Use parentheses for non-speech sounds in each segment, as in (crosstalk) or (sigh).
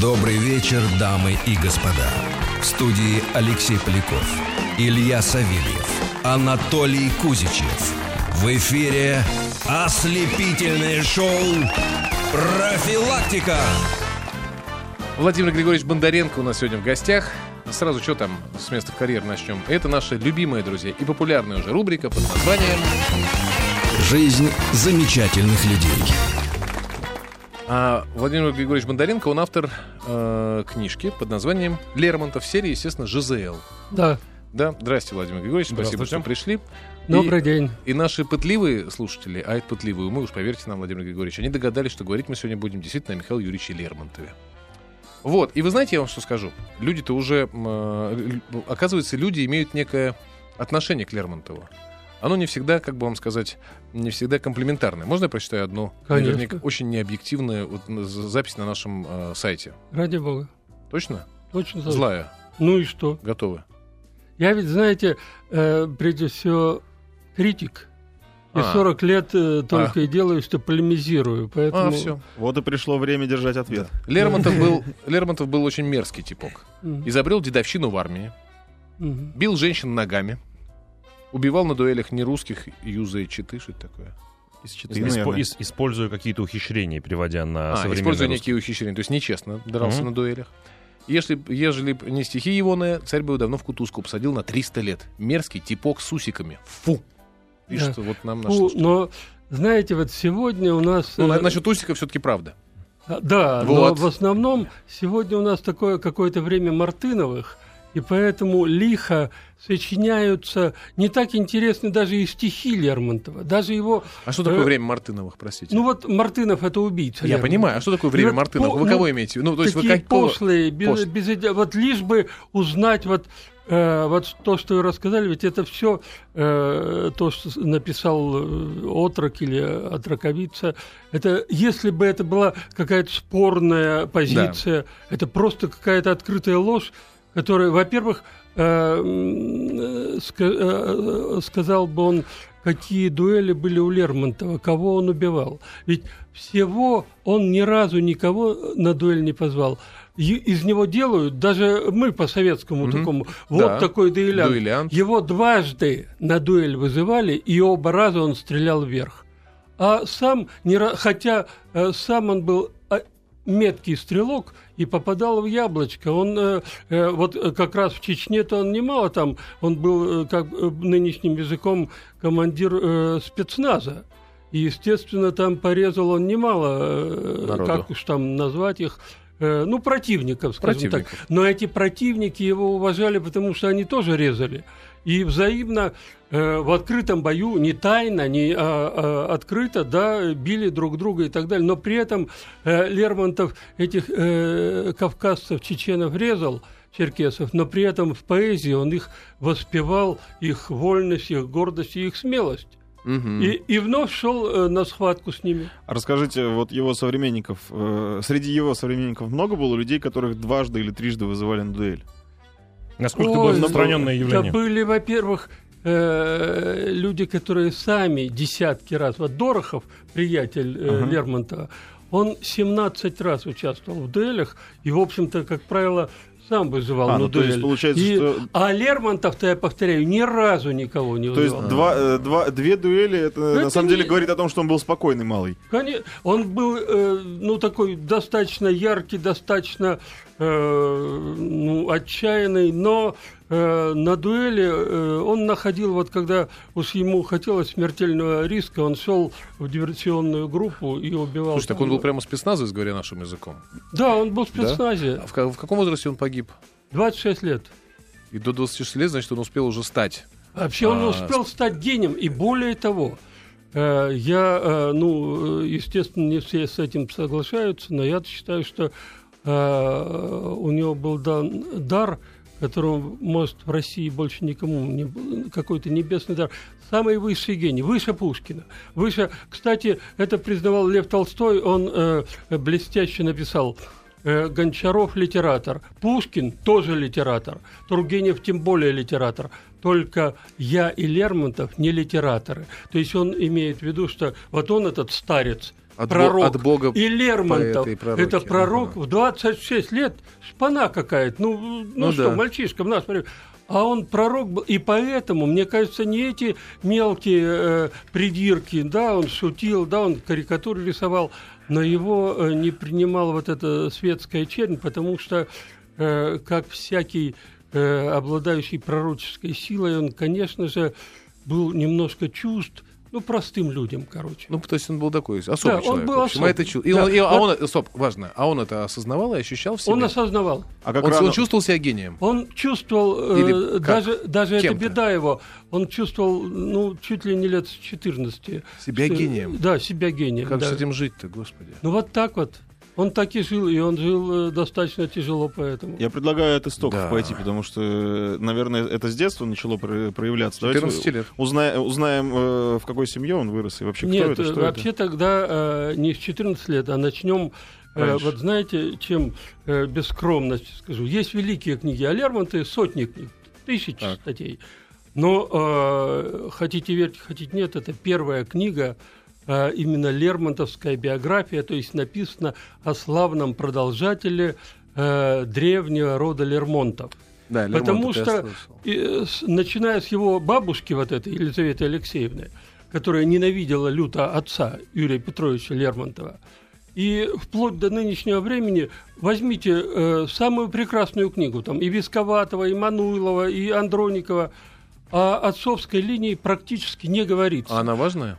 Добрый вечер, дамы и господа. В студии Алексей Поляков, Илья Савельев, Анатолий Кузичев. В эфире ослепительное шоу «Профилактика». Владимир Григорьевич Бондаренко у нас сегодня в гостях. Сразу что там с места карьер начнем. Это наши любимые друзья и популярная уже рубрика под названием Жизнь замечательных людей. А Владимир Григорьевич Бондаренко, он автор э, книжки под названием Лермонтов серии, естественно, ЖЗЛ. Да. Да, здрасте, Владимир Григорьевич, спасибо, что пришли. Добрый и, день. И наши пытливые слушатели, а это пытливые мы, уж поверьте нам, Владимир Григорьевич, они догадались, что говорить мы сегодня будем действительно о Михаиле Юрьевиче Лермонтове. Вот, и вы знаете, я вам что скажу? Люди-то уже, э, оказывается, люди имеют некое отношение к Лермонтову. Оно не всегда, как бы вам сказать, не всегда комплиментарное. Можно я прочитаю одну, Конечно. наверняка, очень необъективную вот, запись на нашем э, сайте? Ради бога. Точно? Точно. Злая. Ну и что? Готовы. Я ведь, знаете, э, прежде всего, критик. И А. 40 лет э, только А. и делаю, что полемизирую. Поэтому... А, все. Вот и пришло время держать ответ. Лермонтов был, Лермонтов был очень мерзкий типок. Изобрел дедовщину в армии, бил женщин ногами, убивал на дуэлях нерусских юза и читы, что такое? Из Испо- четыре, наверное. ис- используя какие-то ухищрения, переводя на А, современный используя русский. некие ухищрения, то есть нечестно дрался Мгм. на дуэлях. Если, ежели б не стихи егоные, царь бы его давно в кутузку посадил на 300 лет. Мерзкий типок с усиками. Фу! Пишет Да. вот нам наш слушатель. но, знаете, вот сегодня у нас... Ну, э, на- насчет усиков все-таки правда. а, Да, но Вот. в основном сегодня у нас такое какое-то время Мартыновых, и поэтому лихо сочиняются не так интересны даже и стихи Лермонтова, даже его... А что такое Э, время Мартыновых, простите? Ну вот Мартынов это убийца. Я Лермонтова. понимаю. А что такое время вот Мартыновых? по- Вы ну, кого имеете? в виду? Ну, то есть вы такие какого- пошлые, без, Пошлые. без вот лишь бы узнать вот э, вот то, что вы рассказали, ведь это все то, что написал э, отрок или отроковица. Это если бы это была какая-то спорная позиция, это просто какая-то открытая ложь, которая, во-первых, э, э, э, сказал бы он, какие дуэли были у Лермонтова, кого он убивал. Ведь всего он ни разу никого на дуэль не позвал. Из него делают, даже мы по советскому Мгм. такому, вот Да. такой дуэлянт. Дуэлянт. Его дважды на дуэль вызывали, и оба раза он стрелял вверх. А сам, не, хотя сам он был меткий стрелок и попадал в яблочко. Он э, э, вот э, как раз в Чечне-то он немало там, он был, э, как нынешним языком, командир э, спецназа. И, естественно, там порезал он немало, Народу. как уж там назвать их, ну, противников, скажем Противников. так. Но эти противники его уважали, потому что они тоже резали. И взаимно э, в открытом бою, не тайно, не а, а, открыто, да, били друг друга и так далее. Но при этом э, Лермонтов этих э, кавказцев, чеченов резал, черкесов, но при этом в поэзии он их воспевал, их вольность, их гордость и их смелость. Мгм. И, и вновь шел э, на схватку с ними. А расскажите, вот его современников, э, среди его современников много было людей, которых дважды или трижды вызывали на дуэль? Насколько Ой, было распространенное Это явление? были, во-первых, э, люди, которые сами десятки раз. Вот Дорохов, приятель э, Ага. Лермонтова, он 17 раз участвовал в дуэлях и, в общем-то, как правило, сам вызывал А, на ну, то дуэль. есть получается, И- что- А Лермонтов-то, я повторяю, ни разу никого не То есть вызывал. два, э, два, две дуэли, это, на Это самом деле не- говорит о том, что он был спокойный малый. Коне- Он был, э, ну, такой достаточно яркий, достаточно э, ну, отчаянный, но э, на дуэли э, он находил, вот когда уж ему хотелось смертельного риска, он шел в диверсионную группу и убивал. Слушай, так он был прямо спецназовец, говоря нашим языком. Да, он был в спецназе. А в, ка- в каком возрасте он погиб? 26 лет. И до 26 лет, значит, он успел уже стать. Вообще он А, успел стать гением, и более того, э, я, ну, естественно, не все с этим соглашаются, но я считаю, что у него был дан дар, которого, может, в России больше никому не какой-то небесный дар. Самый высший гений, выше Пушкина. Выше, кстати, это признавал Лев Толстой, он э, блестяще написал э, Гончаров литератор, Пушкин тоже литератор, Тургенев тем более литератор. Только я и Лермонтов не литераторы. То есть он имеет в виду, что вот он этот старец, От, бо- пророк. от Бога И Лермонтов, и пророки. это пророк Ага. в 26 лет, шпана какая-то, ну, ну, Ну что, да. мальчишка в нас, а он пророк был, и поэтому, мне кажется, не эти мелкие э, придирки, да, он шутил, да, он карикатуры рисовал, но его э, не принимала вот эта светская чернь, потому что, э, как всякий э, обладающий пророческой силой, он, конечно же, был немножко чужд, ну, простым людям, короче. Ну, то есть он был такой особый Да, он человек. был в общем, а это особый. чу- и Да. он, и- а он, стоп, важно, а он это осознавал и ощущал в себе? Он осознавал. А как он, рано- он чувствовал себя гением? Он чувствовал, э, Или даже, даже это Кем-то? беда его, он чувствовал, ну, чуть ли не лет с 14. Себя Что- гением? Да, себя гением. Как да. с этим жить-то, господи? Ну, вот так вот. Он так и жил, и он жил э, достаточно тяжело поэтому. Я предлагаю от истоков Да. пойти, потому что, э, наверное, это с детства начало про- проявляться. Давайте 14 лет. узна- узнаем, э, в какой семье он вырос и вообще кто Нет, это, что вообще тогда э, не с 14 лет, а начнем... Раньше. вот знаете, чем э, без скромности скажу. Есть великие книги о Лермонтове, сотни книг, тысячи Так. статей. Но э, хотите верьте, хотите нет, это первая книга, именно Лермонтовская биография, то есть написано о славном продолжателе э, древнего рода Лермонтов. Да, Потому Лермонтов я что, и, э, с- начиная с его бабушки, вот этой, Елизаветы Алексеевны, которая ненавидела люто отца Юрия Петровича Лермонтова, и вплоть до нынешнего времени возьмите э, самую прекрасную книгу, там и Висковатого, и Мануилова, и Андроникова, о отцовской линии практически не говорится. А она важная?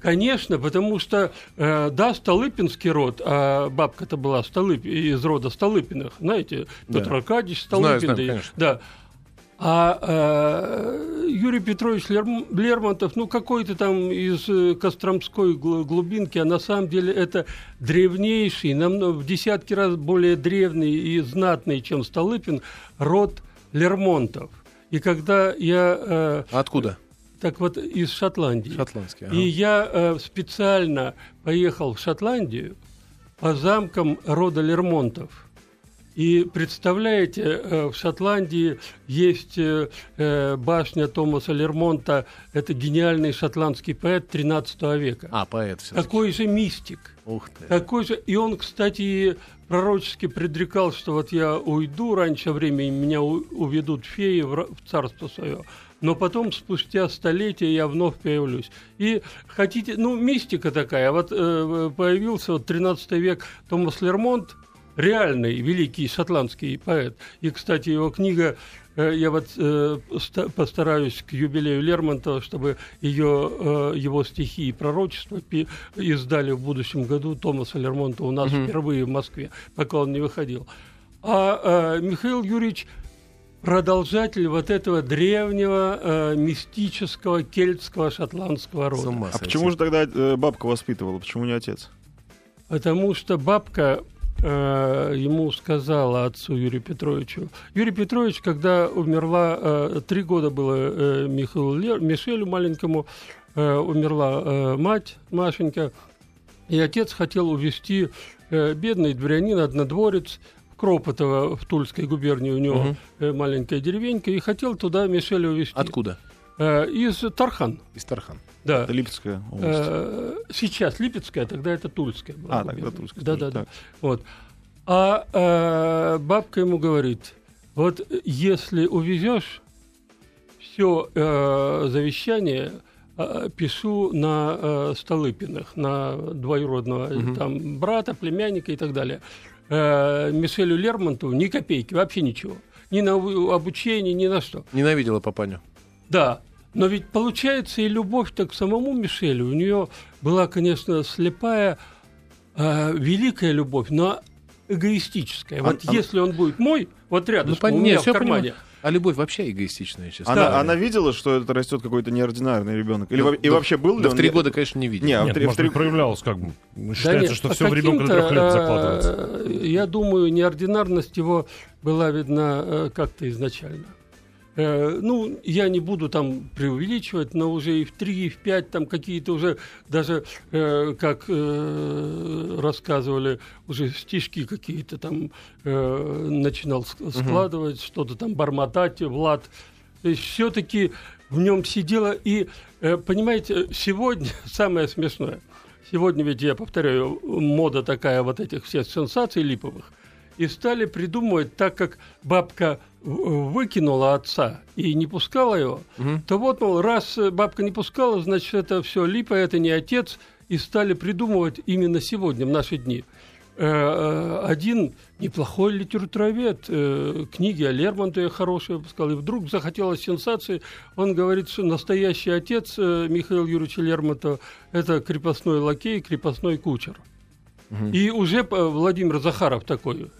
Конечно, потому что, э, да, Столыпинский род, а бабка-то была Столып... из рода Столыпиных, знаете, Да. Петр Аркадьевич Знаю, Столыпин. знаю, да, конечно. да. А э, Юрий Петрович Лерм- Лермонтов, ну, какой-то там из э, Костромской гл- глубинки, а на самом деле это древнейший, намного, в десятки раз более древний и знатный, чем Столыпин, род Лермонтов. И когда я... э, откуда? Так вот, из Шотландии. Шотландский. ага. И я э, специально поехал в Шотландию по замкам рода Лермонтов. И представляете, э, в Шотландии есть э, э, башня Томаса Лермонта, это гениальный шотландский поэт 13 века. А, поэт все Такой же мистик. Ух ты. Такой же, и он, кстати, пророчески предрекал, что вот я уйду раньше времени, меня уведут феи в царство свое. Но потом, спустя столетия, я вновь появлюсь. И хотите, ну, мистика такая. Вот э, появился вот 13 век Томас Лермонт, реальный великий шотландский поэт. И, кстати, его книга, э, я вот э, ста- постараюсь к юбилею Лермонтова, чтобы ее, э, его стихи и пророчества издали в будущем году Томаса Лермонта у нас впервые в Москве, пока он не выходил. А э, Михаил Юрьевич продолжатель вот этого древнего э, мистического кельтского шотландского рода. А сойти. почему же тогда э, бабка воспитывала, почему не отец? Потому что бабка э, ему сказала отцу Юрию Петровичу. Юрий Петрович, когда умерла, э, три года было э, Михаилу Лер- Мишелю маленькому, э, умерла э, мать Машенька, и отец хотел увезти э, бедный дворянин, однодворец, в Кропотово, в Тульской губернии у него э, маленькая деревенька, и хотел туда Мишеля увезти. Откуда? Э, из Тархан, Из Тархан. да. Это Липецкая область. Э, Сейчас Липецкая, тогда это Тульская была. А, тогда. Тульская Да, да, да. Вот. А э, бабка ему говорит, вот если увезешь все завещание, э, пишу на э, Столыпиных, на двоюродного Мгм. там брата, племянника и так далее. Э, Мишелю Лермонтову ни копейки, вообще ничего. Ни на обучение, ни на что. Ненавидела папаню. Да, но ведь получается и любовь-то к самому Мишелю. У нее была, конечно, слепая, э, великая любовь, но эгоистическая. Вот А- а- если он будет мой, вот рядом, пон- у меня в кармане, понимаю. А любовь вообще эгоистичная, честно. Она, Да. она видела, что это растет какой-то неординарный ребенок? Или Да, во- и да, вообще был ли Да в он три не- года, конечно, не видел. Не, а в Нет, три- в может три- быть, проявлялось как бы. Да Считается, нет, что по все в ребенка до трех лет э, закладывается. Я думаю, неординарность его была видна э, как-то изначально. Э, Ну, я не буду там преувеличивать, но уже и в 3, и в 5 там какие-то уже, даже э, как э, рассказывали, уже стишки какие-то там э, начинал ск- складывать, что-то там бормотать, Влад. То есть все-таки в нем сидело. И, э, понимаете, сегодня (laughs) самое смешное. Сегодня ведь, я повторяю, мода такая вот этих всех сенсаций липовых. И стали придумывать, так как бабка в- выкинула отца и не пускала его, то вот, мол, раз э, бабка не пускала, значит, это все липа, это не отец. И стали придумывать именно сегодня, в наши дни. Э, э, Один неплохой литературовед, э, книги о Лермонтове хорошие выпускал, и вдруг захотелось сенсации. Он говорит, что настоящий отец э, Михаила Юрьевича Лермонтова – это крепостной лакей, крепостной кучер. И уже э, Владимир Захаров такой.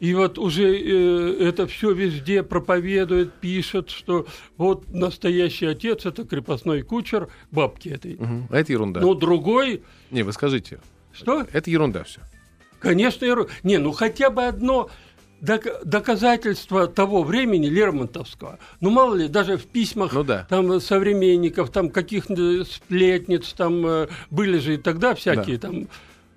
И вот уже э, это все везде проповедует, пишет, что вот настоящий отец – это крепостной кучер бабки этой. А это ерунда. Но другой, Не, вы скажите. что? Это ерунда все. Конечно, еру- не, ну хотя бы одно док- доказательство того времени Лермонтовского. Ну мало ли, даже в письмах Ну да. там современников, там каких-то сплетниц, там э, были же и тогда всякие там.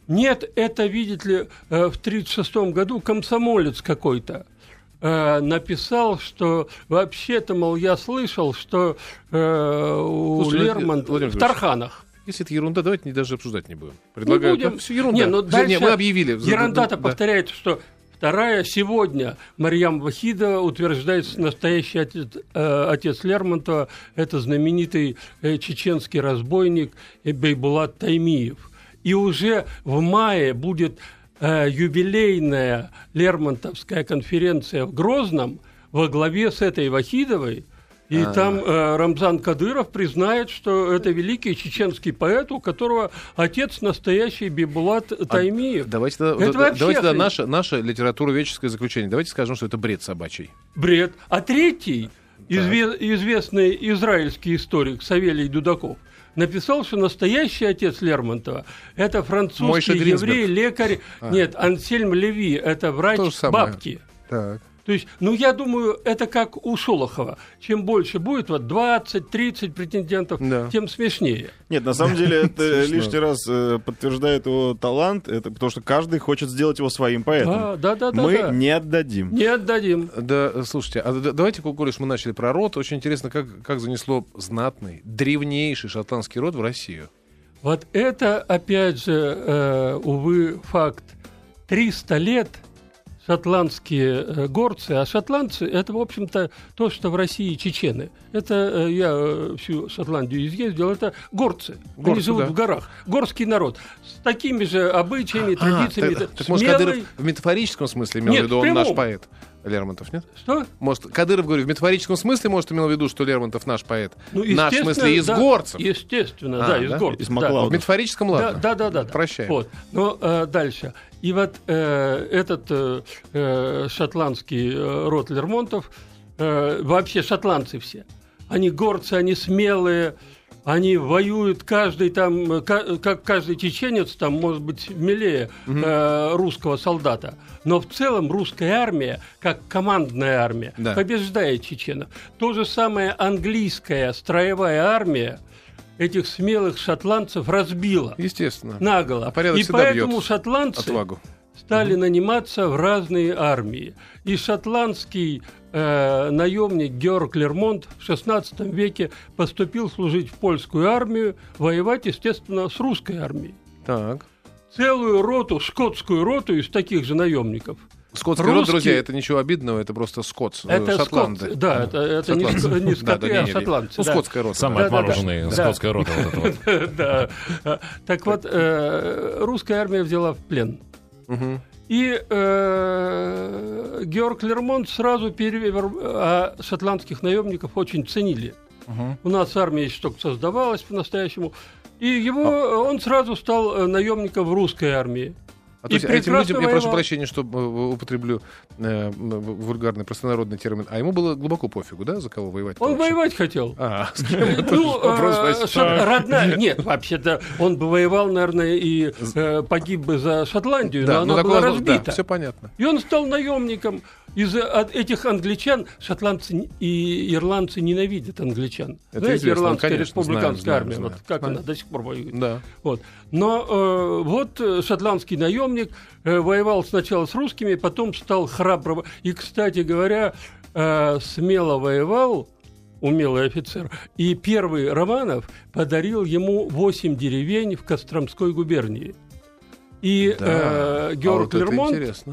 Нет, это, видите ли, э, в 1936 году комсомолец какой-то э, написал, что вообще-то, мол, я слышал, что э, у Слушайте, Владимир Лермонтова Владимир в Тарханах Если это ерунда, давайте не даже обсуждать не будем. Предлагаю. не будем. Да, всё ерунда. Не, ну дальше не, мы объявили. Ерунда-то Да. повторяет, что вторая сегодня Марьям Вахидова утверждает, что настоящий отец, э, отец Лермонтова – это знаменитый э, чеченский разбойник Бейбулат Таймиев. И уже в мае будет э, юбилейная Лермонтовская конференция в Грозном во главе с этой Вахидовой. И А. там э, Рамзан Кадыров признает, что это великий чеченский поэт, у которого отец настоящий Бибулат Таймиев. Давайте, да- Это да- вообще давайте да, наше, наше литературоведческое заключение. Давайте скажем, что это бред собачий. Бред. А третий, изве- известный израильский историк Савелий Дудаков, написал, что настоящий отец Лермонтова – это французский еврей, лекарь. Нет, Ансельм Леви – это врач бабки. Так. То есть, ну, я думаю, это как у Шолохова. Чем больше будет, вот 20-30 претендентов, Да. тем смешнее. Нет, на самом деле (laughs) это лишний раз э, подтверждает его талант, это потому что каждый хочет сделать его своим поэтом. Да, да, да, да. Мы не отдадим. Не отдадим. Да, слушайте, а давайте, коль мы начали про род, очень интересно, как, как занесло знатный, древнейший шотландский род в Россию. Вот это, опять же, э, увы, факт. 300 лет шотландские э, горцы, а шотландцы это, в общем-то, то, что в России чечены. Это э, я э, всю Шотландию изъездил, это горцы. Они Горцы, живут да. в горах. Горский народ. С такими же обычаями, традициями. А, так, так, может, Кадыров в метафорическом смысле имел Нет, в виду, он наш прямом. поэт. Лермонтов, нет? Что? Может, Кадыров, говорю, в метафорическом смысле, может, имел в виду, что Лермонтов наш поэт. Ну, наш, в смысле, из да, горцев. Естественно, А, да, из да? горцев. Из да. Маклауда. В метафорическом, ладно. Да, да, да, да. Прощаем. Вот. Но э, дальше. И вот э, этот э, э, шотландский э, род Лермонтов, э, вообще шотландцы все, они горцы, они смелые, они воюют, каждый там, ка- как каждый чеченец там может быть смелее э, русского солдата. Но в целом русская армия, как командная армия, Да. побеждает чеченов. То же самое английская строевая армия этих смелых шотландцев разбила Естественно. наголо. А порядок и поэтому бьет шотландцы Отвагу. Стали наниматься в разные армии. И шотландский э, наемник Георг Лермонт в XVI веке поступил служить в польскую армию, воевать, естественно, с русской армией. Так. Целую роту, шкотскую роту из таких же наемников. Скотский род, Русский- друзья, это ничего обидного, это просто скотс. э, Это шотланды. скот- да, это, это не, не скоты, а не, не. шотландцы. Ну, да. скотская рота. Самый Да, да, да. отмороженный Да. скотская рота. вот вот. (laughs) да. Так вот, э, русская армия взяла в плен. Мгм. И э, Георг Лермонт сразу перевер... А шотландских наемников очень ценили. У нас армия еще только создавалась по-настоящему. И его, А. он сразу стал э, наемником в русской армии. А то есть этим людям, я прошу прощения, что э, употреблю э, вульгарный простонародный термин, а ему было глубоко пофигу, да, за кого воевать? Он воевать хотел. А, с кем Ну, э, родная, нет, вообще-то он бы воевал, наверное, и э, погиб бы за Шотландию, Да, но ну она была разбита. все понятно. И он стал наемником. Из этих англичан шотландцы и ирландцы ненавидят англичан. Это Знаете, ирландская конечно, республиканская знаем, армия, знаем, вот как знаем. она до сих пор воюет. Да. Вот. Но э, вот э, шотландский наемник э, воевал сначала с русскими, потом стал храбро. И, кстати говоря, э, смело воевал умелый офицер. И первый Романов подарил ему 8 деревень в Костромской губернии. И э, А Георг вот это Лермонт.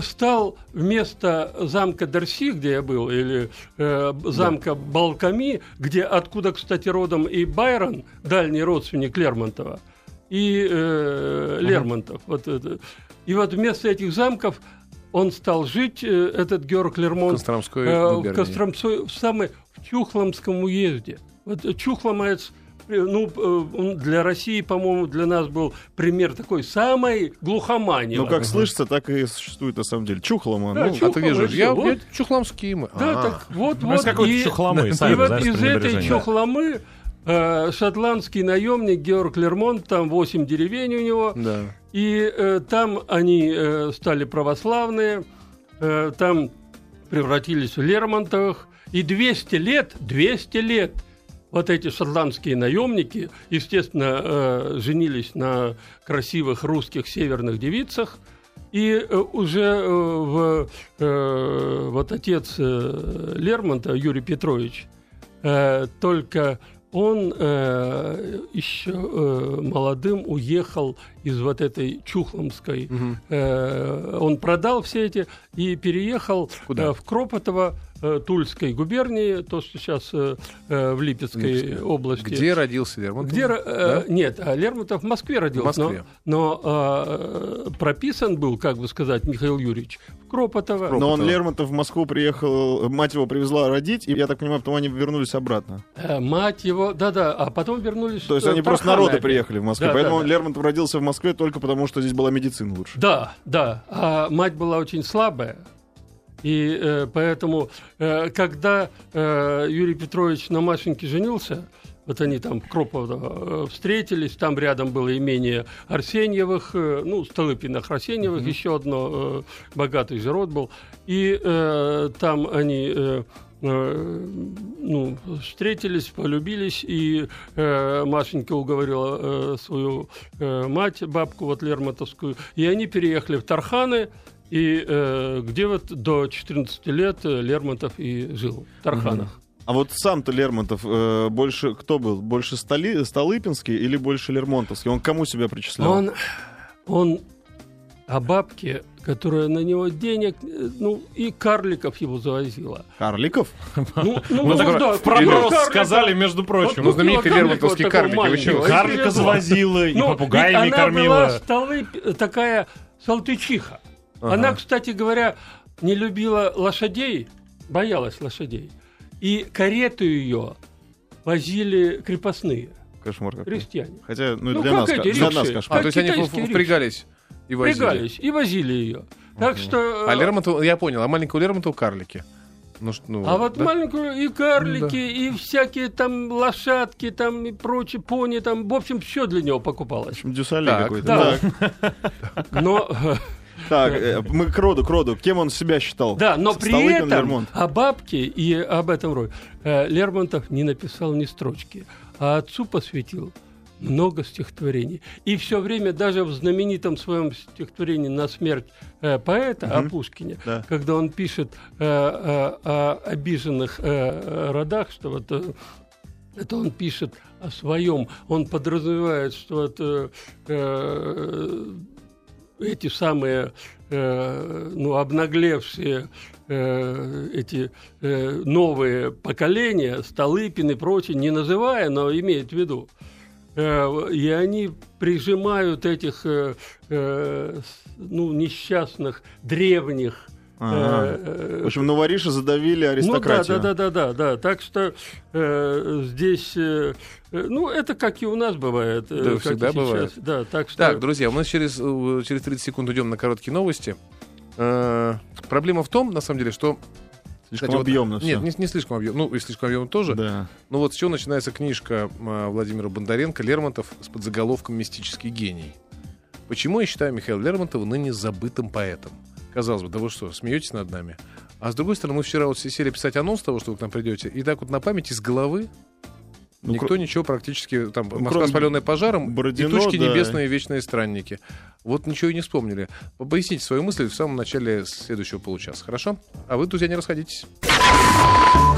Стал вместо замка Дерси, где я был, или э, замка Балками, где откуда, кстати, родом и Байрон, дальний родственник Лермонтова, и э, Лермонтов. Вот это. И вот вместо этих замков он стал жить, э, этот Георг В Лермонт, Костромской э, в. Костромцой, в самой в Чухломском уезде. Вот Чухломец, ну, э, для России, по-моему, для нас был пример такой самой глухомании. Ну, как слышится, так и существует на самом деле. Чухлома. Да, ну, чух- А ты видишь, я, вот. я чухламские мы. Да, А. так вот, вот. какой-то и, чухломы, и сами, вот знаешь, из этой чухломы э, шотландский наемник Георг Лермонт, там 8 деревень у него, Да. и э, там они э, стали православные, э, там превратились в Лермонтовых, и 200 лет, 200 лет вот эти шотландские наемники, естественно, э, женились на красивых русских северных девицах, и э, уже э, в, вот отец Лермонта, Юрий Петрович, только он еще молодым уехал из вот этой Чухломской. Мгм. Э, он продал все эти и переехал Куда? э, в Кропотово э, Тульской губернии, то, что сейчас э, э, в Липецкой Липецкой. области. Где родился Лермонтов? Где, э, Да? Нет, а Лермонтов в Москве родился. В Москве. Но, но, э, прописан был, как бы сказать, Михаил Юрьевич в Кропотово. Кроп- Но он. Лермонтов в Москву приехал, мать его привезла родить, и я так понимаю, потом они вернулись обратно. Э, мать его, да-да, а потом вернулись. То есть э, они просто народы опять. приехали в Москву. Да, Поэтому да, да. Лермонтов родился в Москве только потому, что здесь была медицина лучше. Да, да. А мать была очень слабая. И э, поэтому, э, когда э, Юрий Петрович на Машеньке женился, вот они там в Кропово э, встретились, там рядом было имение Арсеньевых, э, ну, Столыпинах Арсеньевых, еще одно, э, богатый же род был. И э, там они... э, ну, встретились, полюбились, и э, Машенька уговорила э, свою э, мать, бабку вот Лермонтовскую, и они переехали в Тарханы, и э, где вот до 14 лет э, Лермонтов и жил в Тарханах. А вот сам-то Лермонтов э, больше кто был? Больше Столи, Столыпинский или больше Лермонтовский? Он кому себя причислял? Он, он о бабке, которая на него денег, э, ну, и карликов его завозила. Карликов? Ну, (laughs) ну, Мы так да, в проброс сказали, между Вот прочим. Ну, вот такого карлики, вы чего? маленького, и Карлика завозила, и Ну, попугаями ведь она была кормила. столы, такая салтычиха. Ага. Она, кстати говоря, не любила лошадей, боялась лошадей. И карету ее возили крепостные, Кошмар какой. крестьяне. Хотя, ну, Ну, для, как нас, эти для нас рикши. кошмар. А, то есть они впрягались и возили. Пригались и возили ее. Так что... А Лермонтов, я понял, а маленького Лермонтова карлики. Ну, ну, А вот да? маленькую и карлики, и всякие там лошадки, там и прочее, пони, там, в общем, все для него покупалось. Дюсале Так, какой-то. да. Так, (laughs) Но (laughs) так, э, мы к роду, к роду. Кем он себя считал? Да, но при Столыпин, этом Лермонтов. о бабке и об этом роде э, Лермонтов не написал ни строчки, а отцу посвятил много стихотворений. И все время, даже в знаменитом своем стихотворении «На смерть э, поэта» о Мгм. Пушкине, Да. когда он пишет э, э, о обиженных э, родах, что вот э, это он пишет о своем, он подразумевает, что вот, э, э, эти самые э, ну, обнаглевшие э, эти э, новые поколения, Столыпин и прочие, не называя, но имеет в виду, и они прижимают этих э, э, ну, несчастных древних Ага. э, В общем, новориши задавили ну да, аристократию. да, да, да, да, да. Так что э, здесь, э, э, ну это как и у нас бывает. э, Да, как и всегда сейчас. бывает. Да, так что. Так, друзья, мы через, э, через 30 секунд уйдем на короткие новости. Э, Проблема в том, на самом деле, что... Слишком Кстати, вот- объемно всё. Нет, не, не слишком объемно. Ну, и слишком объемно тоже. Да. Ну вот с чего начинается книжка а, Владимира Бондаренко «Лермонтов» с подзаголовком «Мистический гений». Почему я считаю Михаила Лермонтова ныне забытым поэтом? Казалось бы, да вы что, смеетесь над нами? А с другой стороны, мы вчера вот все сели писать анонс того, что вы к нам придете, и так вот на память из головы Ну, никто ничего практически... Там, Москва кроме спаленная пожаром Бородино, и тучки да. небесные вечные странники. Вот ничего и не вспомнили. Поясните свою мысль в самом начале следующего получаса, хорошо? А вы, друзья, не расходитесь.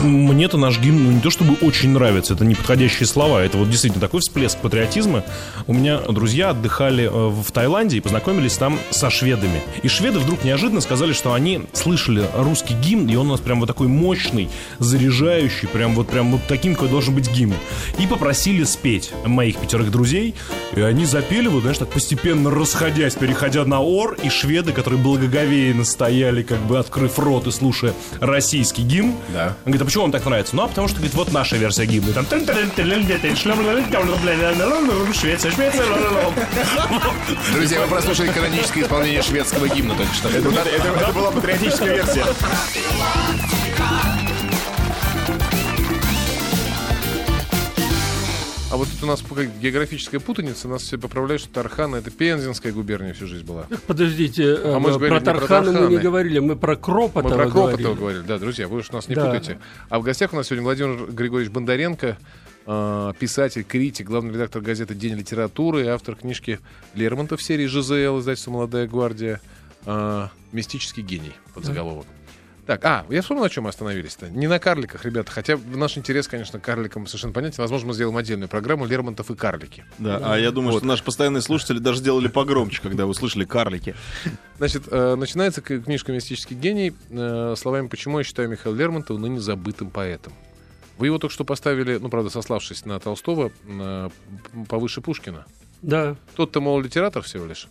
Мне-то наш гимн, ну, не то чтобы очень нравится, это неподходящие слова, это вот действительно такой всплеск патриотизма. У меня друзья отдыхали э, в Таиланде и познакомились там со шведами. И шведы вдруг неожиданно сказали, что они слышали русский гимн, и он у нас прям вот такой мощный, заряжающий, прям вот прям вот таким, какой должен быть гимн. И попросили спеть моих пятерых друзей, и они запели, вот, знаешь, так постепенно расходясь, переходя на ор, и шведы, которые благоговейно стояли, как бы открыв рот и слушая российский гимн, Да. он говорит, а почему вам так нравится? Ну, а потому что, говорит, вот наша версия гимна. Там... Швеция, Швеция. Друзья, вы прослушали каноническое исполнение шведского гимна только что. Это, это- это была патриотическая версия. А вот тут у нас географическая путаница, нас все поправляют, что Тархана это Пензенская губерния всю жизнь была. Подождите, А мы э, говорили про Тархана мы не говорили, мы про Кропотова Мы про Кропотова говорили. говорили. Да, друзья, вы уж нас не Да. путайте. А в гостях у нас сегодня Владимир Григорьевич Бондаренко, э, писатель, критик, главный редактор газеты «День литературы» и автор книжки Лермонтов серии «ЖЗЛ», издательство «Молодая гвардия», э, «Мистический гений» под заголовок. Так, а, я вспомнил, на чем мы остановились-то. Не на карликах, ребята. Хотя наш интерес, конечно, к карликам совершенно понятен. Возможно, мы сделаем отдельную программу «Лермонтов и карлики». Да, а я думаю, что наши постоянные слушатели даже сделали погромче, когда услышали карлики. Значит, э, начинается книжка «Мистический гений» э, словами «Почему я считаю Михаила Лермонтова ныне забытым поэтом». Вы его только что поставили, ну, правда, сославшись на Толстого, э, повыше Пушкина. Да. Тот-то, мол, литератор всего лишь.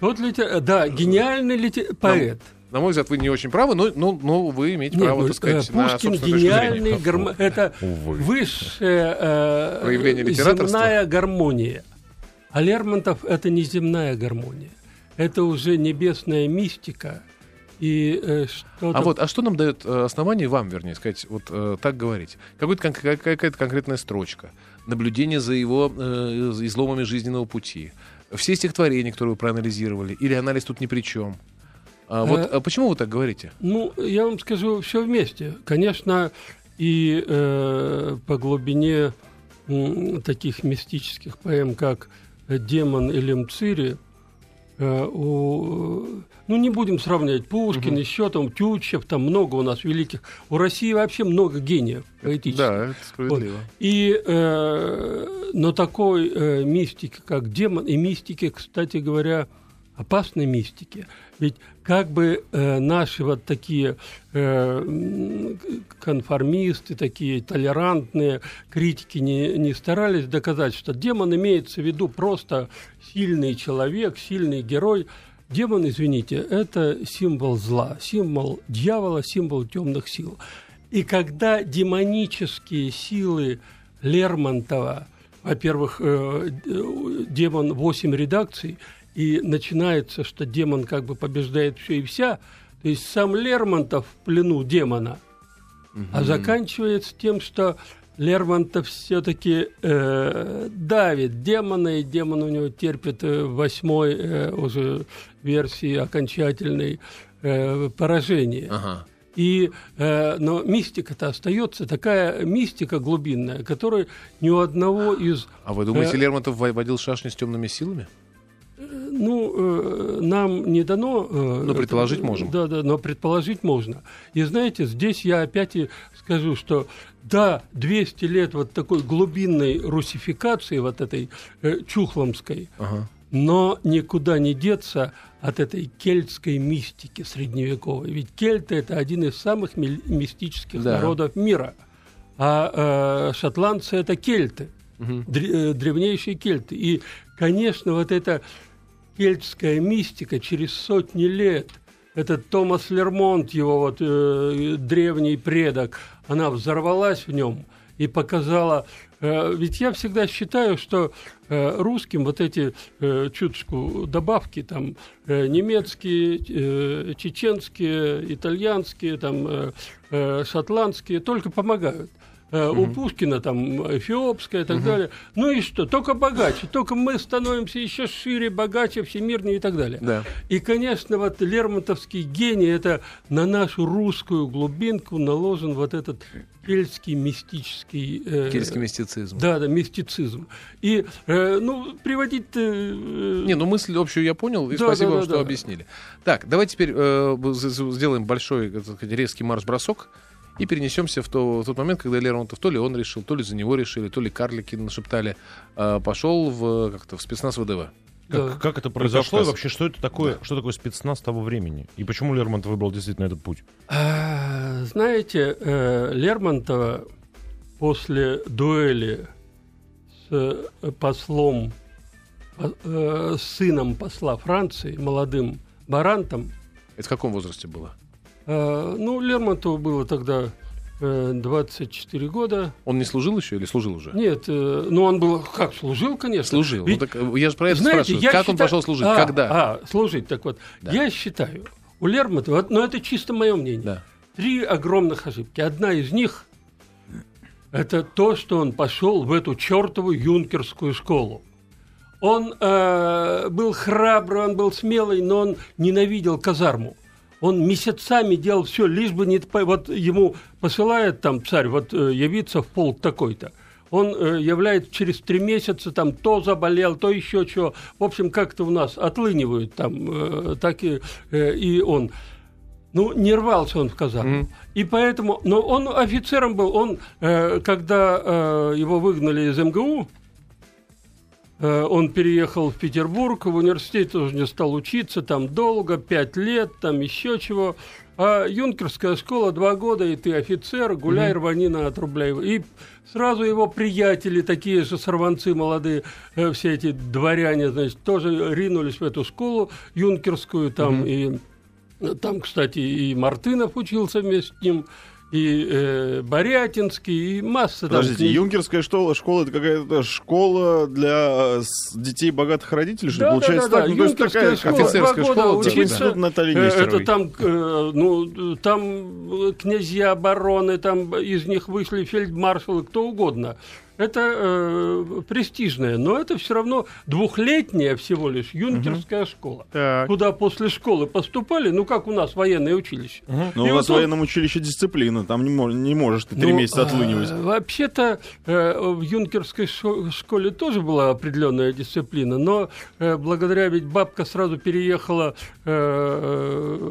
Вот литер... Да, гениальный лите- поэт. На мой взгляд, вы не очень правы, но, но, но вы имеете Нет, право, ну, так сказать, э, на Пушкин собственную точку гениальный, гармо- это высшая э, (laughs) Проявление земная гармония. А Лермонтов это не земная гармония, это уже небесная мистика и э, что-то. А вот, а что нам дает э, основание вам, вернее, сказать, вот э, так говорить? Какой-то, кон- какая-то конкретная строчка, наблюдение за его э, изломами жизненного пути, все стихотворения, которые вы проанализировали, или анализ тут ни при чем? А вот Э, а почему вы так говорите? Ну, я вам скажу, все вместе. Конечно, и э, по глубине м, таких мистических поэм, как «Демон» или «Мцири», э, у, ну, не будем сравнивать Пушкин, еще там Тютчев, там много у нас великих. У России вообще много гениев поэтических. Да, это справедливо. И, э, но такой э, мистики, как демон, и мистики, кстати говоря, опасной мистики. Ведь как бы э, наши вот такие э, конформисты, такие толерантные критики не, не старались доказать, что демон имеется в виду просто сильный человек, сильный герой. Демон, извините, это символ зла, символ дьявола, символ темных сил. И когда демонические силы Лермонтова, во-первых, э, э, демон 8 редакций, и начинается, что демон как бы побеждает все и вся, то есть сам Лермонтов в плену демона, а заканчивается тем, что Лермонтов все-таки э, давит демона, и демон у него терпит э, в восьмой э, уже версии окончательной э, поражение. Ага. И, э, но мистика-то остается, такая мистика глубинная, которая ни у одного из... А вы думаете, Э, Лермонтов во- водил шашни с темными силами? Ну, э, нам не дано... э, Но предположить это- можем. Да, да, но предположить можно. И знаете, здесь я опять и скажу, что да, 200 лет вот такой глубинной русификации, вот этой э, чухломской, Ага. но никуда не деться от этой кельтской мистики средневековой. Ведь кельты – это один из самых ми- мистических Да. народов мира. А э, шотландцы – это кельты, Э, древнейшие кельты. И, конечно, вот эта кельтская мистика через сотни лет, этот Томас Лермонт, его вот э, древний предок, она взорвалась в нем и показала... э, ведь я всегда считаю, что э, русским вот эти э, чуточку добавки, там, э, немецкие, э, чеченские, итальянские, там, э, э, шотландские, только помогают. Э, У Пушкина там эфиопская и так далее. Ну и что? Только богаче. Только мы становимся еще шире, богаче, всемирнее и так далее. Да. И, конечно, вот Лермонтовский гений, это на нашу русскую глубинку наложен вот этот кельтский мистический... э, Кельтский мистицизм. Да, да, мистицизм. И, э, ну, приводить... э, Не, ну мысль общую я понял, и Да, спасибо да, вам, да, что да. объяснили. Так, давайте теперь э, сделаем большой сказать, резкий марш-бросок и перенесемся в, то- в тот момент, когда Лермонтов то ли он решил, то ли за него решили, то ли карлики нашептали, э, пошел в, как-то, в спецназ ВДВ. да. Как, как это произошло и вообще что это такое, что такое спецназ того времени? И почему Лермонтов выбрал действительно этот путь? А, Знаете, э, Лермонтова после дуэли с э, послом, э, э, с сыном посла Франции, молодым Барантом, Это в каком возрасте было? Э, ну, Лермонтову было тогда э, 24 года. Он не служил еще или служил уже? Нет, э, ну он был, как, служил, конечно. Служил. Ведь, Ну, так, э, я же про это знаете, спрашиваю. Как он считаю- пошел служить? А, Когда? А, служить, так вот. Да. Я считаю, у Лермонтова, но это чисто мое мнение, Да. три огромных ошибки. Одна из них – это то, что он пошел в эту чертову юнкерскую школу. Он э, был храбрый, он был смелый, но он ненавидел казарму. Он месяцами делал все, лишь бы не... Вот ему посылает там царь вот э, явиться в полк такой-то. Он э, является через три месяца, там то заболел, то еще чего. В общем, как-то у нас отлынивают там, э, так и, э, и он. Ну, не рвался он в казарму. И поэтому... Но он офицером был. Он, э, когда э, его выгнали из МГУ, он переехал в Петербург, в университете тоже не стал учиться, там долго, пять лет, там еще чего. А юнкерская школа два года, и ты офицер, гуляй, рвани на отрубляй. И сразу его приятели, такие же сорванцы молодые, э, все эти дворяне, значит, тоже ринулись в эту школу юнкерскую, там и там, кстати, и Мартынов учился вместе с ним, и э, Борятинский, и масса там Подождите, книг- юнкерская школа, школа это какая-то школа для э, детей богатых родителей, что? Да, получается да, да, так? да. Ну, то есть такая школа, офицерская школа, типа учиться. институт Натальи Э, Нестеровой. Это там, э, ну, там э, князья обороны, там из них вышли фельдмаршалы, кто угодно. Это э, престижное, но это все равно двухлетняя всего лишь юнкерская школа. Так. Куда после школы поступали, ну как у нас военное училище. Но И у вот нас в он- военном училище дисциплина, там не, не можешь ты три Ну, месяца отлынивать. а, Вообще-то э, в юнкерской школе тоже была определенная дисциплина, но э, благодаря ведь бабка сразу переехала э,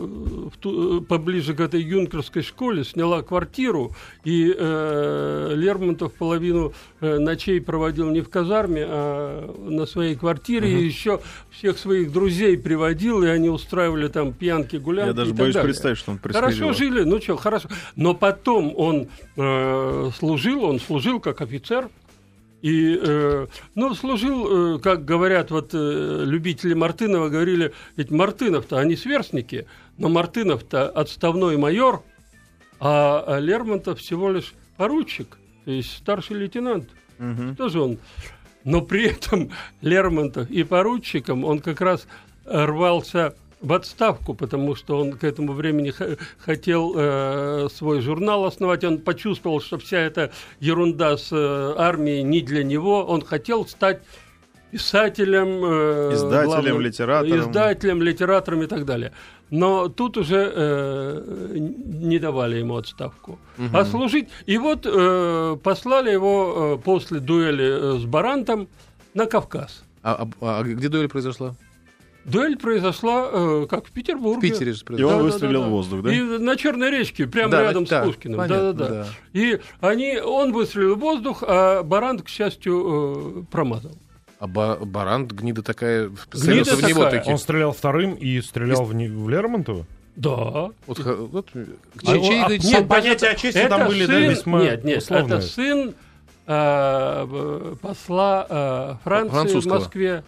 в ту- э, поближе к этой юнкерской школе, сняла квартиру, и э, Лермонтов половину э, ночей проводил не в казарме, а на своей квартире, и еще всех своих друзей приводил, и они устраивали там пьянки, гулянки. Я даже боюсь далее. представить, что он происходило. Хорошо жили, ну что, хорошо. Но потом он э, служил, он служил как офицер. И, э, ну, служил, э, как говорят вот э, любители Мартынова, говорили, ведь Мартынов-то, они сверстники, но Мартынов-то отставной майор, а, а Лермонтов всего лишь поручик, то есть старший лейтенант. Мгм. Тоже он. Но при этом Лермонтов и поручиком он как раз э, рвался в отставку, потому что он к этому времени хотел э, свой журнал основать. Он почувствовал, что вся эта ерунда с э, армией не для него. Он хотел стать писателем, э, Издателем, главным- литератором. издателем, литератором и так далее. Но тут уже э, не давали ему отставку. А служить... И вот э, послали его э, после дуэли э, с Барантом на Кавказ. А, а- а где дуэль произошла? Дуэль произошла э, как в Петербурге. В Питере же И произошла. он Да, выстрелил да, да. в воздух, да? И на Черной речке, прямо Да, рядом да, с Пушкиным. понятно, да, да. да. И они, он выстрелил в воздух, а Барант, к счастью, э, промазал. А Ба- Барант, гнида такая, Гнида целился в него такая. таки. Он стрелял вторым и стрелял в, не- в Лермонтова? Да. Вот, вот, А, чей- а, чей- сам понятие о чести там были, да, сын- весьма Нет, нет, условные. это сын э, посла э, Франции в Москве,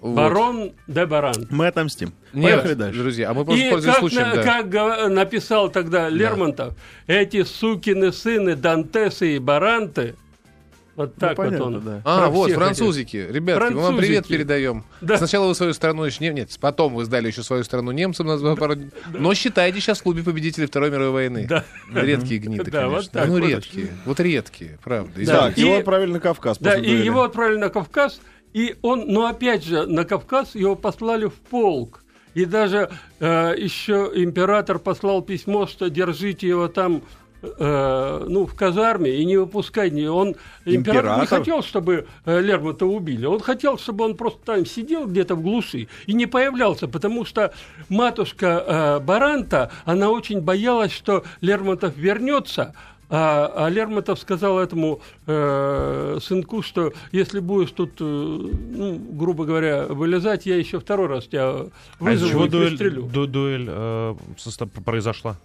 вот. барон де Барант. Мы отомстим. Нет, Поехали дальше. Друзья, а мы просто И как, случаем, на- да. как написал тогда Лермонтов, эти сукины сыны Дантесы и Баранты Вот так Ну, понятно, вот он. да. А, про вот, французики. Ребятки, мы вам привет передаем. Да. Сначала вы свою страну еще не... Нет, потом вы сдали еще свою страну немцам. на пару дней. Но считайте сейчас в клубе победителей Второй мировой войны. Да. Редкие гниды, Да, вот конечно. так ну, вот. редкие. Вот редкие, правда. Да. Так, его И- отправили на Кавказ. Да, и дуэли. его отправили на Кавказ, и он, но опять же, на Кавказ его послали в полк. И даже э, еще император послал письмо, что держите его там, э, ну, в казарме и не выпускайте. Он, император, не Император? хотел, чтобы э, Лермонтова убили. Он хотел, чтобы он просто там сидел где-то в глуши и не появлялся, потому что матушка э, Баранта, она очень боялась, что Лермонтов вернется, а, а Лермонтов сказал этому э, сынку, что если будешь тут, э, ну, грубо говоря, вылезать, я еще второй раз тебя А вызову чего и дуэль, пристрелю. ду- дуэль э, произошла?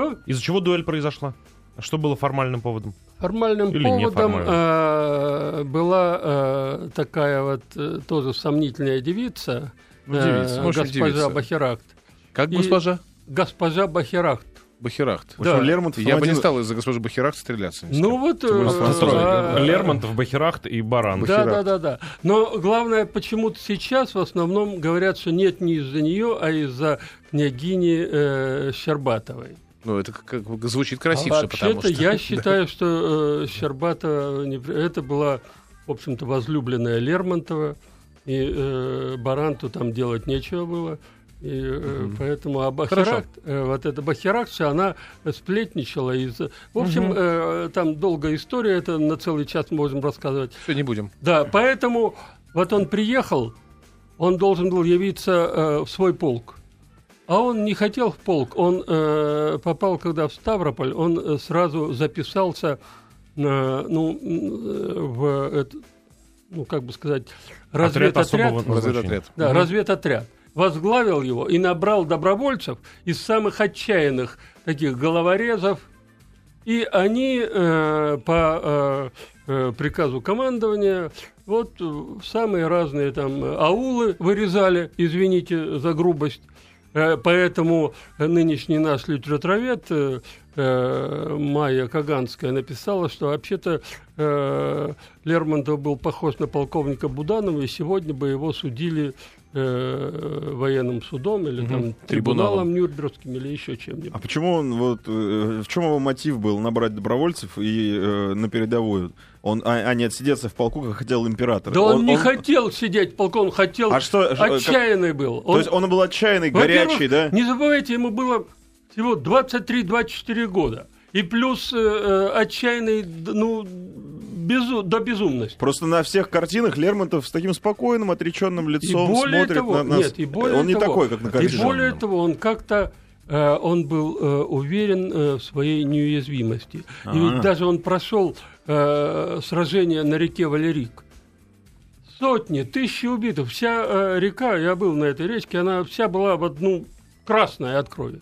Что? Из-за чего дуэль произошла? Что было формальным поводом? Формальным Или поводом неформальным? э, была э, такая вот э, тоже сомнительная девица, Ну, девица, э, госпожа девица. Бахеракт. Как И- госпожа? Госпожа Бахеракт. Бахерахт. Общем, да. Лермонтов Я бы не стал из-за госпожи Бахерахт стреляться. Ну вот... Э, Лермонтов, Бахерахт и Баран. Да, да, да, да. Но главное, почему-то сейчас в основном говорят, что нет не из-за нее, а из-за княгини э, Щербатовой. Ну, это как, звучит красивше, а потому что... я (laughs) считаю, что э, Щербатова не это была, в общем-то, возлюбленная Лермонтова, и э, Баранту там делать нечего было. И э, поэтому а Бахеракт, э, вот эта Бахерактша, она сплетничала из. В общем, э, там долгая история, это на целый час можем рассказывать. Все, не будем. Да, поэтому вот он приехал, он должен был явиться э, в свой полк. А он не хотел в полк. Он э, попал, когда в Ставрополь, он э, сразу записался на, ну, э, в, это, ну, как бы сказать, Отряд разведотряд. Разведотряд. Да, Мгм. разведотряд. Возглавил его и набрал добровольцев из самых отчаянных таких головорезов. И они э, по э, э, приказу командования вот самые разные там аулы вырезали, извините за грубость. Э, Поэтому нынешний наш литературовед э, э, Майя Каганская написала, что вообще-то Лермонтов был похож на полковника Буданова, и сегодня бы его судили э, военным судом или там Трибуналом. трибуналом Нюрнбергским или еще чем-нибудь. А почему он вот э, в чем его мотив был набрать добровольцев и э, на передовую? Он, а, а не отсидеться в полку, как хотел император. Да он, не хотел сидеть в полку, он хотел... А что? как- Отчаянный был. То есть он был отчаянный, горячий, да? Не забывайте, ему было всего 23-24 года. И плюс э, э, отчаянный, ну, безу- до безумности. Просто на всех картинах Лермонтов с таким спокойным, отреченным лицом и более смотрит того, на нас. нет, и более он не того, такой, как на И картинах. более того, он как-то э, он был э, уверен э, в своей неуязвимости. И Ага. ведь даже он прошел э, сражение на реке Валерик. Сотни, тысячи убитых. Вся э, река, я был на этой речке, она вся была в одну красная от крови.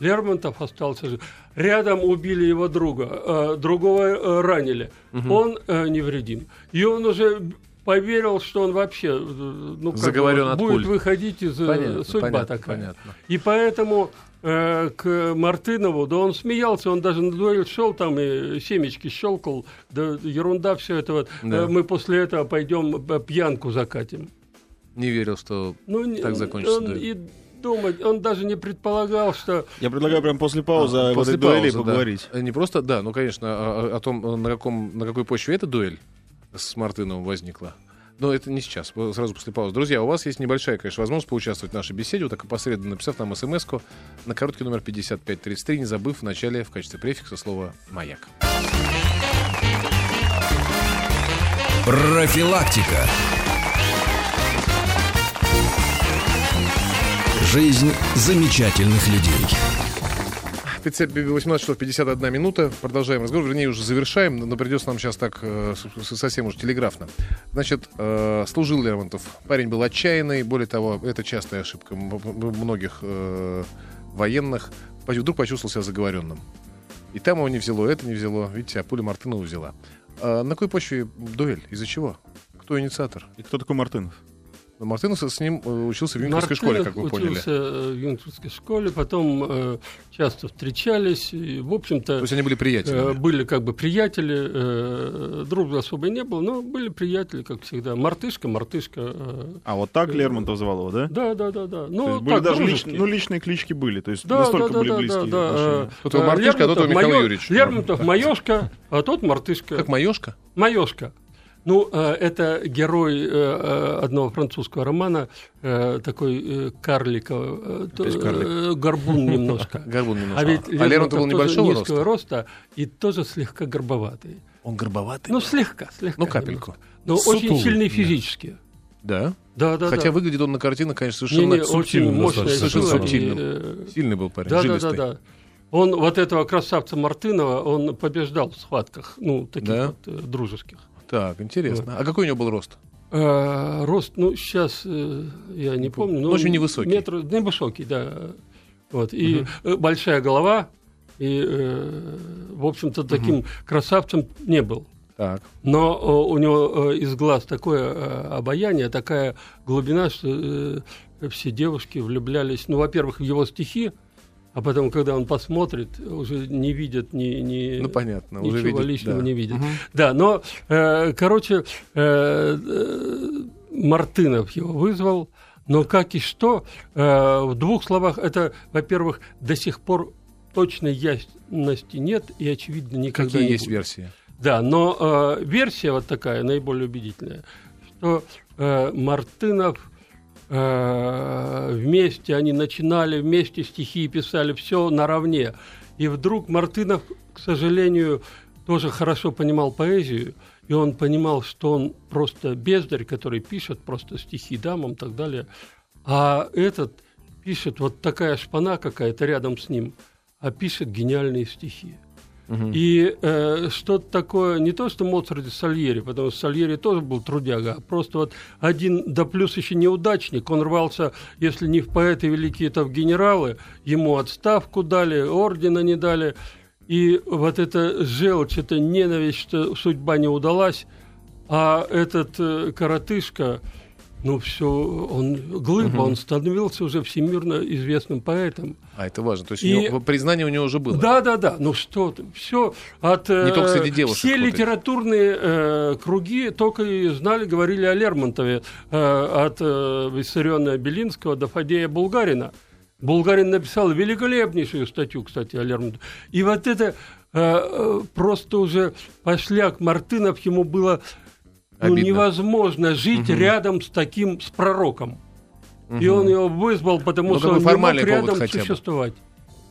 Лермонтов остался жив. Рядом убили его друга, э, другого э, ранили. Он э, невредим. И он уже поверил, что он вообще ну, как Заговорен будет пуль. выходить из Понятно, судьба понятно, такая. понятно. И поэтому э, к Мартынову, да он смеялся, он даже на дуэль шел там и семечки щелкал, да ерунда все это вот. Да. Мы после этого пойдем пьянку закатим. Не верил, что... Ну, Так закончится он дуэль. И думать, он даже не предполагал, что Я предлагаю прямо после паузы А, об после этой дуэли паузы, да. поговорить. Э, Не просто, да, ну, конечно, о, о- о том, на, каком, на какой почве эта дуэль с Мартыновым возникла. Но это не сейчас, э, сразу после паузы. Друзья, у вас есть небольшая, конечно, возможность поучаствовать в нашей беседе, вот так опосредованно написав нам смс на короткий номер 5533, не забыв в начале в качестве префикса слова «Маяк». Профилактика. Жизнь замечательных людей. 50, 18 часов 51 минута. Продолжаем разговор. Вернее, уже завершаем, но придется нам сейчас так э, совсем уж телеграфно. Значит, э, служил Лермонтов. Парень был отчаянный. Более того, это частая ошибка многих э, военных. Вдруг почувствовал себя заговоренным. И там его не взяло, это не взяло. Видите, а пуля Мартынова взяла. А на какой почве дуэль? Из-за чего? Кто инициатор? И кто такой Мартынов? Мартынов с с ним э, учился в юнкерской школе, как вы поняли. учился э, в юнкерской школе, потом э, часто встречались, и, в общем-то, То есть они были приятелями. были как бы приятели, дружбы особо не было, но были приятели, как всегда. Мартышка, мартышка. А вот так Лермонтов звал его, да? да, да, да, да. Ну, были так, даже лич- ну, личные клички были, то есть Да, настолько да, да, были да, близкие да, да. отношения. Тут его Мартышка, а тот Михаил Юрьевич. Лермонтов Маешка, а тот Мартышка. Как Маешка? Маешка. Ну, э, это герой э, э, одного французского романа, такой карликовый, карлик. горбун немножко. (laughs) Горбун немножко. А ведь а Лермонтов был небольшого низкого роста? и тоже слегка горбоватый. Он горбоватый? Ну, слегка, слегка. Ну, капельку. Но очень сильный да. физически. Да? Да, да, Хотя да. выглядит он на картинах, конечно, Не, совершенно не, очень субтильным сила. Совершенно и, субтильным. э, сильный был парень, Да, да, да, жилистый. да. Он вот этого красавца Мартынова, он побеждал в схватках, ну, таких Да? вот э, дружеских. Так, интересно. А какой у него был рост? Э, рост, ну, сейчас э, я не помню. Ну, но очень невысокий. Метр, невысокий, да. Вот. И э, большая голова, и, э, в общем-то, таким красавцем не был. Так. Но у него э, из глаз такое э, обаяние, такая глубина, что э, все девушки влюблялись, ну, во-первых, в его стихи, а потом, когда он посмотрит, уже не видят ни, ни Ну, понятно. ничего уже видит, лишнего да. не видят. Мгм. Да, но, э, короче, э, э, Мартынов его вызвал, но как и что, э, в двух словах, это, во-первых, до сих пор точной ясности нет и, очевидно, никогда Какие не есть будет. версии? Да, но э, версия вот такая, наиболее убедительная, что э, Мартынов вместе, они начинали вместе стихи писали, все наравне. И вдруг Мартынов, к сожалению, тоже хорошо понимал поэзию, и он понимал, что он просто бездарь, который пишет просто стихи дамам и так далее. А этот пишет вот такая шпана какая-то рядом с ним, а пишет гениальные стихи. И э, что-то такое, не то что Моцарт и Сальери, потому что Сальери тоже был трудяга, а просто вот один, да плюс еще неудачник, он рвался, если не в поэты великие, то в генералы, ему отставку дали, ордена не дали, и вот это желчь, это ненависть, что судьба не удалась, а этот э, коротышка, ну все, он глыба, он становился уже всемирно известным поэтом. А, это важно. То есть И- у него- признание у него уже было. Да, да, да. Ну что ты, все от э, Не только среди девушек все литературные э, круги только и знали, говорили о Лермонтове э, от э, Виссариона Белинского до Фадея Булгарина. Булгарин написал великолепнейшую статью, кстати, о Лермонтове. И вот это э, э, просто уже пошляк Мартынов ему было ну, Обидно. невозможно жить рядом с таким, с пророком. И он его вызвал, потому Ну, что он не мог рядом существовать.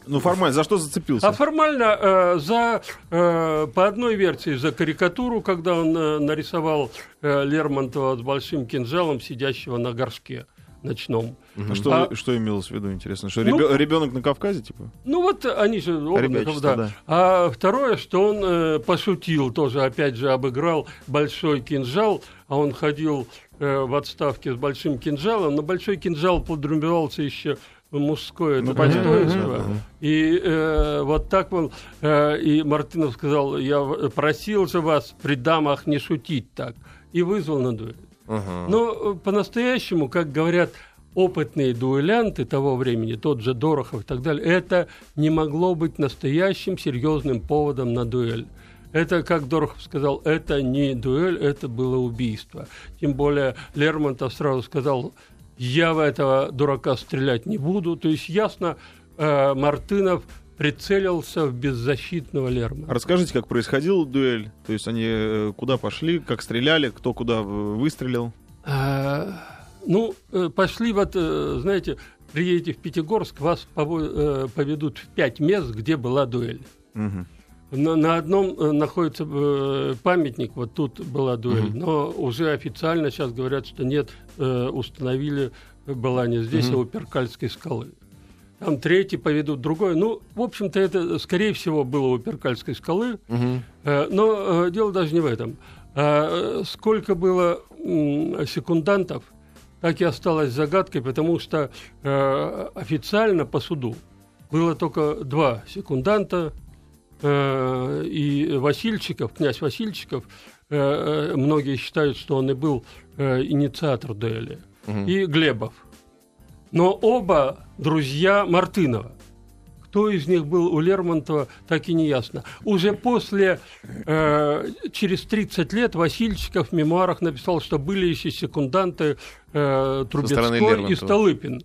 Ну, формально, за что зацепился? А формально э, за э, по одной версии за карикатуру, когда он э, нарисовал э, Лермонтова с большим кинжалом, сидящего на горшке ночном. А что, А- что имелось в виду, интересно? Что Ну- ребенок на Кавказе, типа? Ну вот они же оба, Ребячество, да. да. А второе, что он э, пошутил, тоже опять же обыграл большой кинжал, а он ходил э, в отставке с большим кинжалом, но большой кинжал подразумевался еще мужское Ну, это достоинство. да, да. И э, вот так он, э, и Мартынов сказал, я просил же вас при дамах не шутить так, и вызвал на дуэль. Ага. Но э, по-настоящему, как говорят опытные дуэлянты того времени, тот же Дорохов и так далее, это не могло быть настоящим серьезным поводом на дуэль. Это, как Дорохов сказал, это не дуэль, это было убийство. Тем более Лермонтов сразу сказал, я в этого дурака стрелять не буду. То есть ясно, э, Мартынов прицелился в беззащитного Лермонтова. Расскажите, как происходила дуэль? То есть они э, куда пошли, как стреляли, кто куда э, выстрелил? А, Ну, э, пошли вот, знаете, приедете в Пятигорск, вас поведут в пять мест, где была дуэль. Мгм. На, на одном находится памятник, вот тут была дуэль, но уже официально сейчас говорят, что нет, установили, была не здесь, а у Перкальской скалы. Там третий поведут другой. Ну, в общем-то, это, скорее всего, было у Перкальской скалы. Э, Но э, дело даже не в этом. Э, Сколько было секундантов, так и осталось загадкой, потому что официально по суду было только два секунданта, и Васильчиков, князь Васильчиков, многие считают, что он и был инициатор дуэли. Мгм. и Глебов. Но оба друзья Мартынова. Кто из них был у Лермонтова, так и не ясно. Уже после, э, через 30 лет, Васильчиков в мемуарах написал, что были еще секунданты э, Трубецкой и. Столыпин.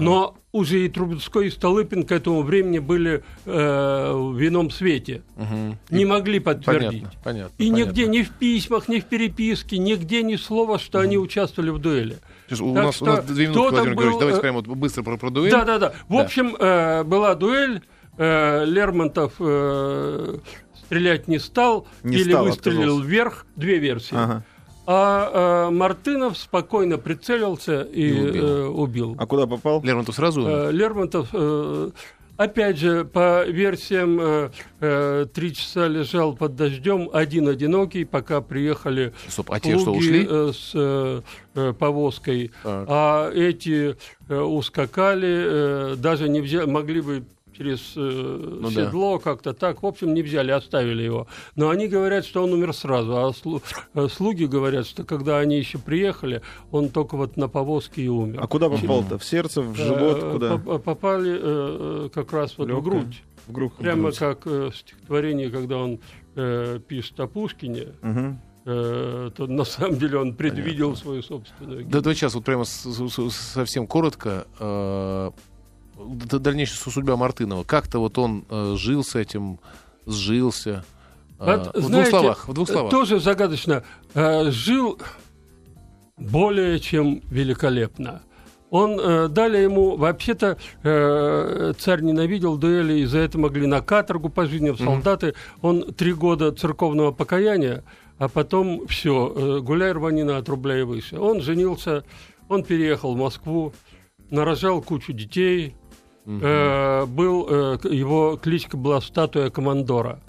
Но уже и Трубецкой, и Столыпин к этому времени были э, в ином свете. Мгм. Не могли подтвердить. Понятно, понятно. И понятно. нигде, ни в письмах, ни в переписке, нигде ни слова, что они участвовали в дуэли. Сейчас, у, Так нас, у что нас две минуты, Владимир был, Давайте э, прямо вот быстро про, про дуэль. Да, да, да. В Да. общем, э, была дуэль. э, Лермонтов э, стрелять не стал Не или стал, выстрелил отказался. вверх. Две версии. Ага. А э, Мартынов спокойно прицелился и, И убил. э, убил. А куда попал? Лермонтов сразу? Э, Лермонтов, э, опять же, по версиям, э, э, три часа лежал под дождем, один одинокий, пока приехали Стоп, а те, что ушли? э, с э, э, повозкой, Так. а эти э, ускакали, э, даже не взяли, могли бы через э, Ну да. седло как-то так, в общем, не взяли, оставили его. Но они говорят, что он умер сразу, а слу- э, слуги говорят, что когда они еще приехали, он только вот на повозке и умер. А куда попал-то? В сердце, в живот, Э, куда? поп- Попали э, э, как раз вот в грудь. В грудь. в Прямо грудь. как э, в стихотворении, когда он э, пишет о Пушкине, э, то на самом деле он предвидел свою собственную Да, давай сейчас вот прямо с- с- с- совсем коротко. Э, дальнейшая су- судьба Мартынова. Как-то вот он э, жил с этим, сжился. Э, Вот, в знаете, двух словах. В двух э, словах. Тоже загадочно. Э, Жил более чем великолепно. Он э, дали ему, вообще-то, э, царь ненавидел дуэли, и за это могли на каторгу пожизненно, в солдаты. Он три года церковного покаяния, а потом все, гуляй рванина от рубля и выше. Он женился, он переехал в Москву, нарожал кучу детей. Э, был, э, его кличка была «Статуя командора».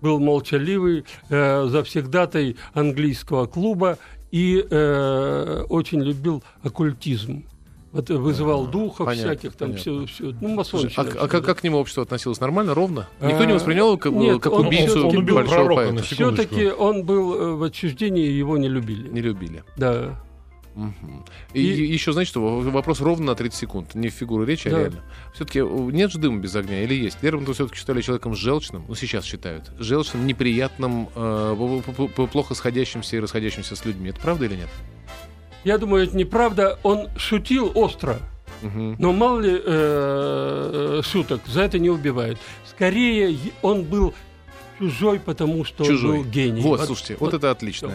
Был молчаливый, э, завсегдатай английского клуба и э, очень любил оккультизм. Вот вызывал духов понятно, всяких, там понятно. все, все, ну, масонщина. а, а как, как к нему общество относилось? Нормально, ровно? Никто не Э, воспринял как, нет, как он- убийцу он убил большого пророка поэта? Все-таки он был э, в отчуждении, его не любили. Не любили. Да. И, И- еще, знаете что, вопрос ровно на 30 секунд. Не в фигуру речи, а Да. реально. Все-таки нет же дыма без огня или есть? Лермонтова все-таки считали человеком желчным, ну сейчас считают, желчным, неприятным, э, плохо сходящимся и расходящимся с людьми. Это правда или нет? Я думаю, это неправда. Он шутил остро. Мгм. Но мало ли э, шуток, за это не убивают. Скорее, он был чужой, потому что Чужой. он был гений. Вот, слушайте, вот, это отлично.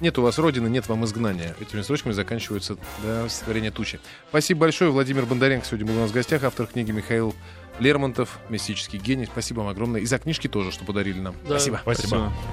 Нет у вас родины, нет вам изгнания. Этими строчками заканчивается да, стихотворение «Тучи». Спасибо большое. Владимир Бондаренко сегодня был у нас в гостях. Автор книги Михаил Лермонтов, «Мистический гений». Спасибо вам огромное. И за книжки тоже, что подарили нам. Да. Спасибо. Спасибо.